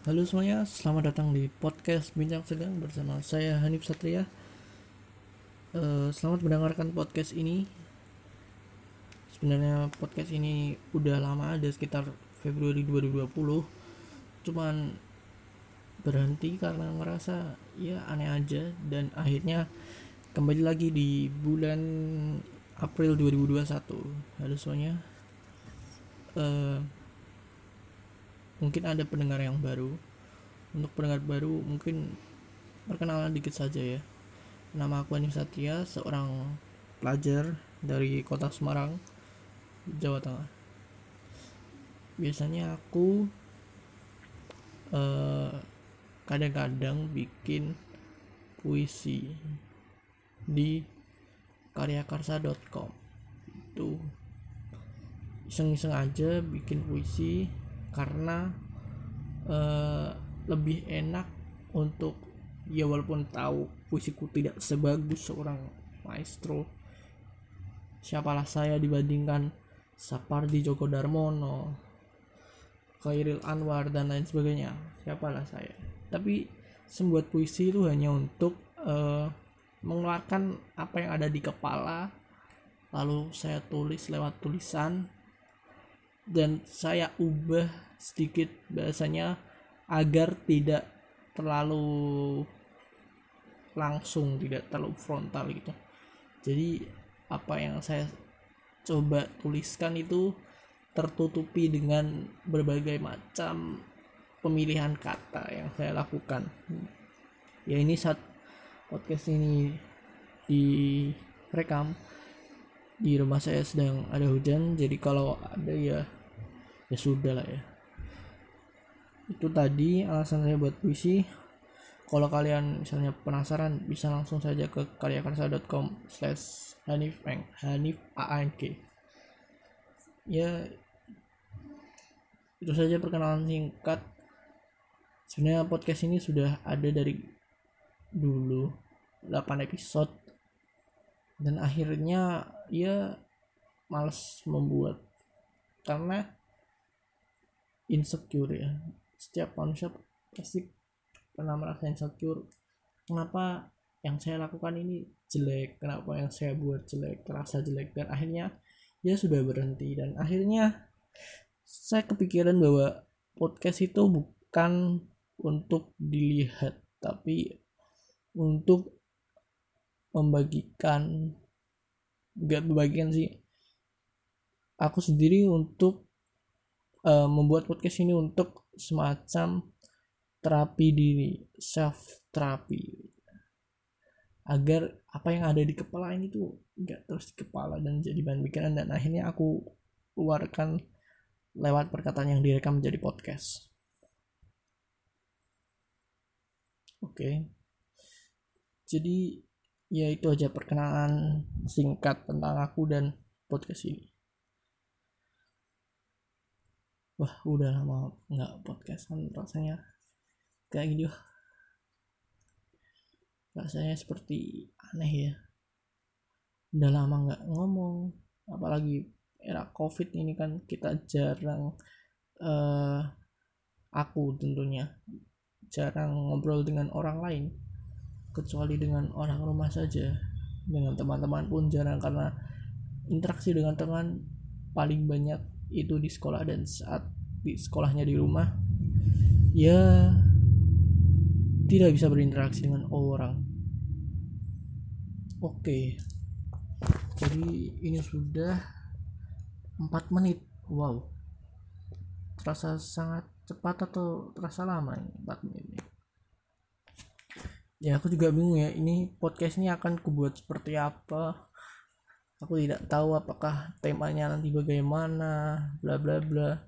Halo semuanya, selamat datang di podcast Bincang Sedang bersama saya Hanif Satria. Eh, selamat mendengarkan podcast ini. Sebenarnya podcast ini udah lama ada sekitar Februari 2020. Cuman berhenti karena ngerasa ya aneh aja dan akhirnya kembali lagi di bulan April 2021. Halo semuanya. Eh, mungkin ada pendengar yang baru. Untuk pendengar baru mungkin perkenalan dikit saja ya. Nama aku Anif Satria seorang pelajar dari kota Semarang Jawa Tengah. Biasanya aku eh, kadang-kadang bikin puisi di karyakarsa.com itu iseng-iseng aja bikin puisi karena uh, lebih enak untuk ya walaupun tahu puisiku tidak sebagus seorang maestro siapalah saya dibandingkan Sapardi Djoko Darmono Khairil Anwar dan lain sebagainya. Siapalah saya. Tapi sembuat puisi itu hanya untuk uh, mengeluarkan apa yang ada di kepala lalu saya tulis lewat tulisan dan saya ubah sedikit bahasanya agar tidak terlalu langsung tidak terlalu frontal gitu. Jadi apa yang saya coba tuliskan itu tertutupi dengan berbagai macam pemilihan kata yang saya lakukan. Ya ini saat podcast ini direkam di rumah saya sedang ada hujan jadi kalau ada ya ya sudah lah ya. Itu tadi alasan saya buat puisi. Kalau kalian misalnya penasaran bisa langsung saja ke karyakarsa.com slash hanif hanif k. Ya itu saja perkenalan singkat. Sebenarnya podcast ini sudah ada dari dulu 8 episode dan akhirnya ya males membuat. Karena insecure ya. Setiap manusia pasti pernah merasa insecure. Kenapa yang saya lakukan ini jelek? Kenapa yang saya buat jelek? Terasa jelek? Dan akhirnya ya sudah berhenti. Dan akhirnya saya kepikiran bahwa podcast itu bukan untuk dilihat tapi untuk membagikan gak membagikan sih. Aku sendiri untuk uh, membuat podcast ini untuk semacam terapi diri self terapi. Agar apa yang ada di kepala ini tuh nggak terus di kepala dan jadi bahan pikiran. Dan akhirnya aku keluarkan lewat perkataan yang direkam menjadi podcast. Oke. Okay. jadi ya itu aja perkenalan singkat tentang aku dan podcast ini. Wah udah lama nggak podcastan rasanya. Kayak wah. Rasanya seperti aneh ya. Udah lama nggak ngomong. Apalagi era covid ini kan kita jarang uh, aku tentunya jarang ngobrol dengan orang lain kecuali dengan orang rumah saja. Dengan teman-teman pun jarang karena interaksi dengan teman paling banyak itu di sekolah dan saat di sekolahnya di rumah ya tidak bisa berinteraksi dengan orang. Oke jadi ini sudah 4 menit. Wow terasa sangat cepat atau terasa lama ini 4 menit ya aku juga bingung ya ini podcast ini akan kubuat seperti apa? Aku tidak tahu apakah temanya nanti bagaimana bla bla bla.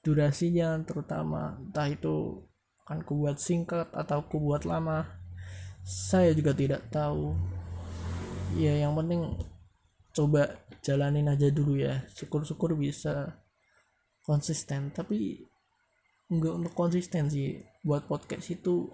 Durasinya terutama entah itu akan kubuat singkat atau kubuat lama saya juga tidak tahu. Ya yang penting coba jalanin aja dulu ya. Syukur-syukur bisa konsisten. Tapi enggak untuk konsisten sih buat podcast itu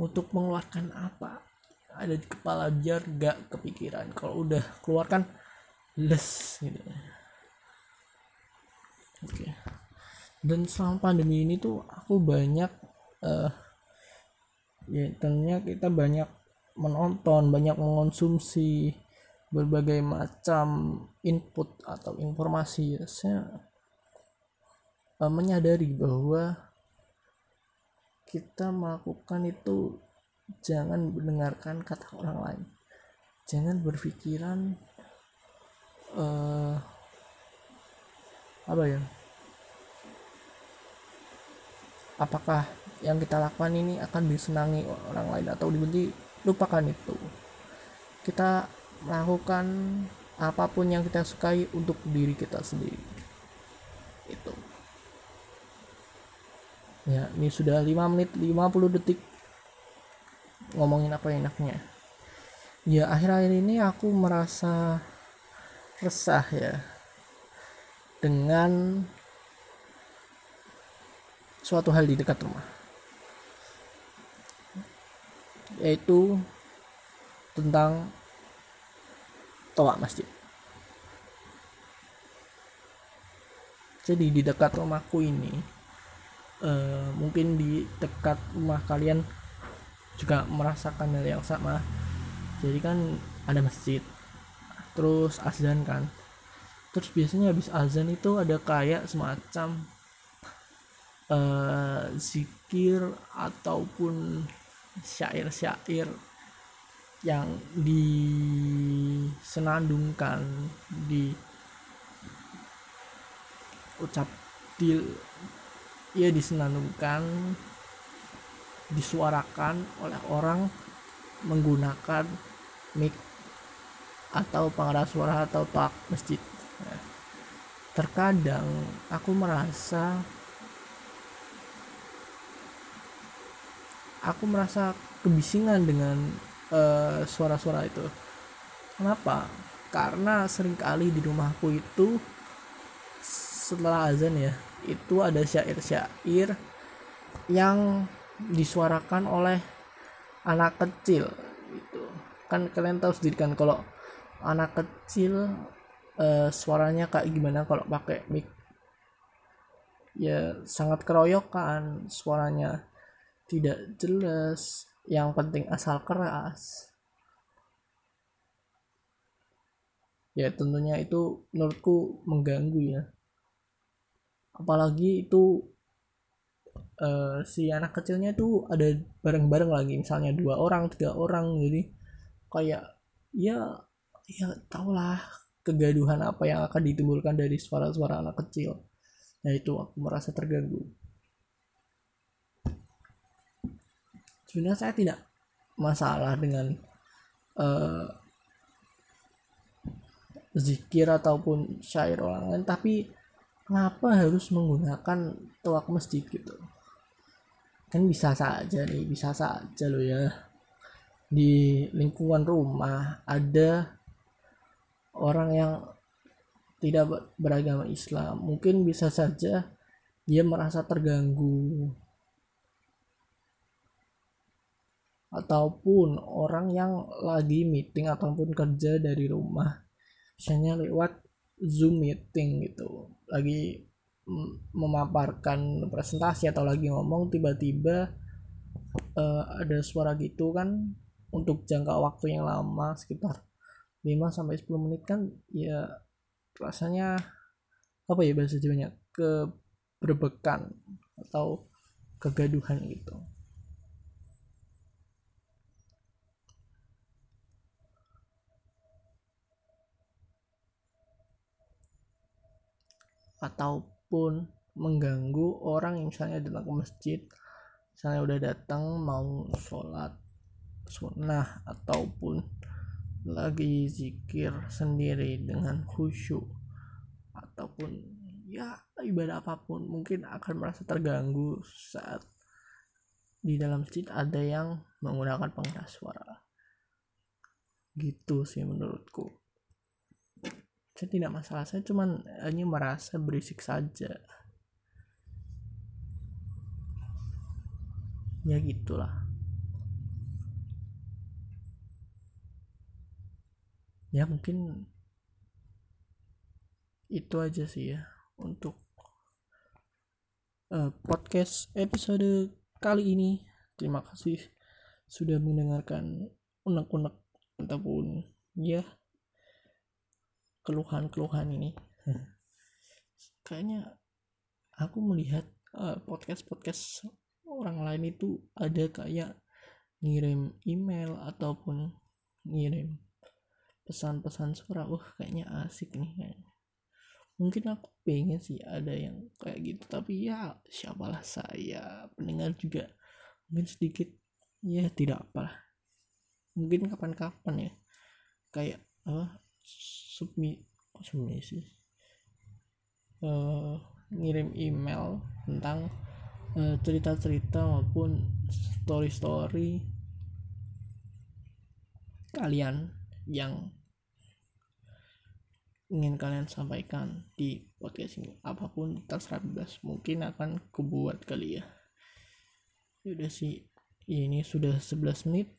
untuk mengeluarkan apa? Ada di kepala biar gak kepikiran. Kalau udah keluarkan les gitu. Oke. Dan selama pandemi ini tuh aku banyak uh, ya tentunya kita banyak menonton banyak mengonsumsi berbagai macam input atau informasi. Saya uh, menyadari bahwa kita melakukan itu jangan mendengarkan kata orang lain. Jangan berpikiran uh, apa ya? Apakah yang kita lakukan ini akan disenangi orang lain atau dibenci? Lupakan itu. Kita melakukan apa pun yang kita sukai untuk diri kita sendiri. Itu ya ini sudah 5 menit 50 detik. Ngomongin apa enaknya? Ya akhir-akhir ini aku merasa resah ya. Dengan suatu hal di dekat rumah. Yaitu tentang toa masjid. Jadi di dekat rumahku ini, uh, mungkin di dekat rumah kalian juga merasakan hal yang sama. Jadi kan ada masjid, terus azan kan, terus biasanya habis azan itu ada kayak semacam uh, zikir ataupun syair-syair yang disenandungkan di ucap di ya disenandungkan disuarakan oleh orang menggunakan mic atau pengeras suara atau tak masjid. Terkadang aku merasa aku merasa kebisingan dengan eh, suara-suara itu. Kenapa? Karena sering kali di rumahku itu setelah azan ya itu ada syair-syair yang disuarakan oleh anak kecil itu kan kalian tahu sendiri kan kalau anak kecil uh, suaranya kayak gimana kalau pakai mic? Ya sangat keroyokan suaranya. Tidak jelas yang penting asal keras. Ya tentunya itu menurutku mengganggu ya apalagi itu uh, si anak kecilnya itu ada bareng-bareng lagi misalnya dua orang tiga orang jadi kayak ya ya tahulah kegaduhan apa yang akan ditimbulkan dari suara-suara anak kecil. Nah itu aku merasa terganggu. Sebenarnya saya tidak masalah dengan uh, zikir ataupun syair orang lain tapi kenapa harus menggunakan toak masjid gitu? Kan bisa saja nih bisa saja loh ya. Di lingkungan rumah ada orang yang tidak beragama Islam. Mungkin bisa saja dia merasa terganggu. Ataupun orang yang lagi meeting ataupun kerja dari rumah. Misalnya lewat zoom meeting gitu. Lagi memaparkan presentasi atau lagi ngomong tiba-tiba uh, ada suara gitu kan untuk jangka waktu yang lama sekitar 5 sampai 10 menit kan ya rasanya apa ya bahasa Jawanya? Keberbekan atau kegaduhan gitu ataupun mengganggu orang yang misalnya datang ke masjid. Misalnya udah datang mau sholat sunnah ataupun lagi zikir sendiri dengan khusyuk ataupun ya ibadah apa pun mungkin akan merasa terganggu saat di dalam masjid ada yang menggunakan pengeras suara. Gitu sih menurutku saya tidak masalah saya cuman hanya merasa berisik saja. Ya gitulah. Ya mungkin itu aja sih ya untuk uh, podcast episode kali ini. Terima kasih sudah mendengarkan unek-unek ataupun ya keluhan-keluhan ini. Kayaknya aku melihat uh, podcast-podcast orang lain itu ada kayak ngirim email ataupun ngirim pesan-pesan suara. Wah kayaknya asik nih kayaknya. Mungkin aku pengen sih ada yang kayak gitu tapi ya siapalah saya pendengar juga. Mungkin sedikit ya tidak apalah mungkin kapan-kapan ya. Kayak apa submi submisi uh, ngirim email tentang uh, cerita-cerita maupun story-story kalian yang ingin kalian sampaikan di podcast ini. Apa pun terserah bebas. Mungkin akan kubuat kali ya. Udah sih. Ini sudah 11 menit.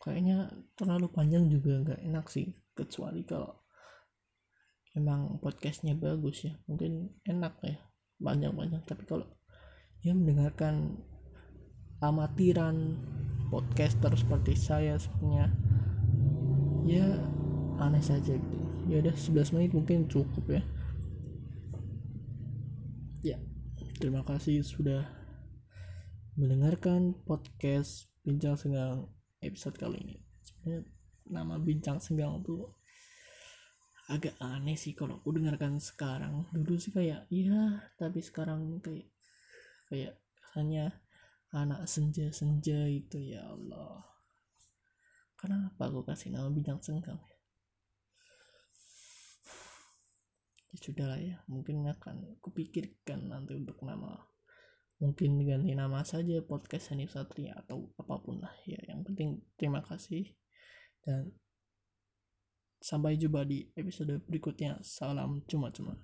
Kayaknya terlalu panjang juga. Nggak enak sih kecuali kalau emang podcastnya bagus ya. Mungkin enak ya panjang-panjang. Tapi kalau ya mendengarkan amatiran podcaster seperti saya sebenarnya ya aneh saja gitu. Ya udah 11 menit mungkin cukup ya. Ya terima kasih sudah mendengarkan podcast bincang senggang episode kali ini. Sebenarnya nama bincang senggang tuh agak aneh sih kalau aku dengarkan sekarang. Dulu sih kayak iya tapi sekarang kayak kayak hanya anak senja senja itu ya Allah. Kenapa aku kasih nama bincang senggang ya? Ya sudah lah ya mungkin akan kupikirkan nanti untuk nama mungkin ganti nama saja podcast Hanif Satria atau apa pun lah ya yang penting terima kasih dan sampai jumpa di episode berikutnya. Salam cuma-cuma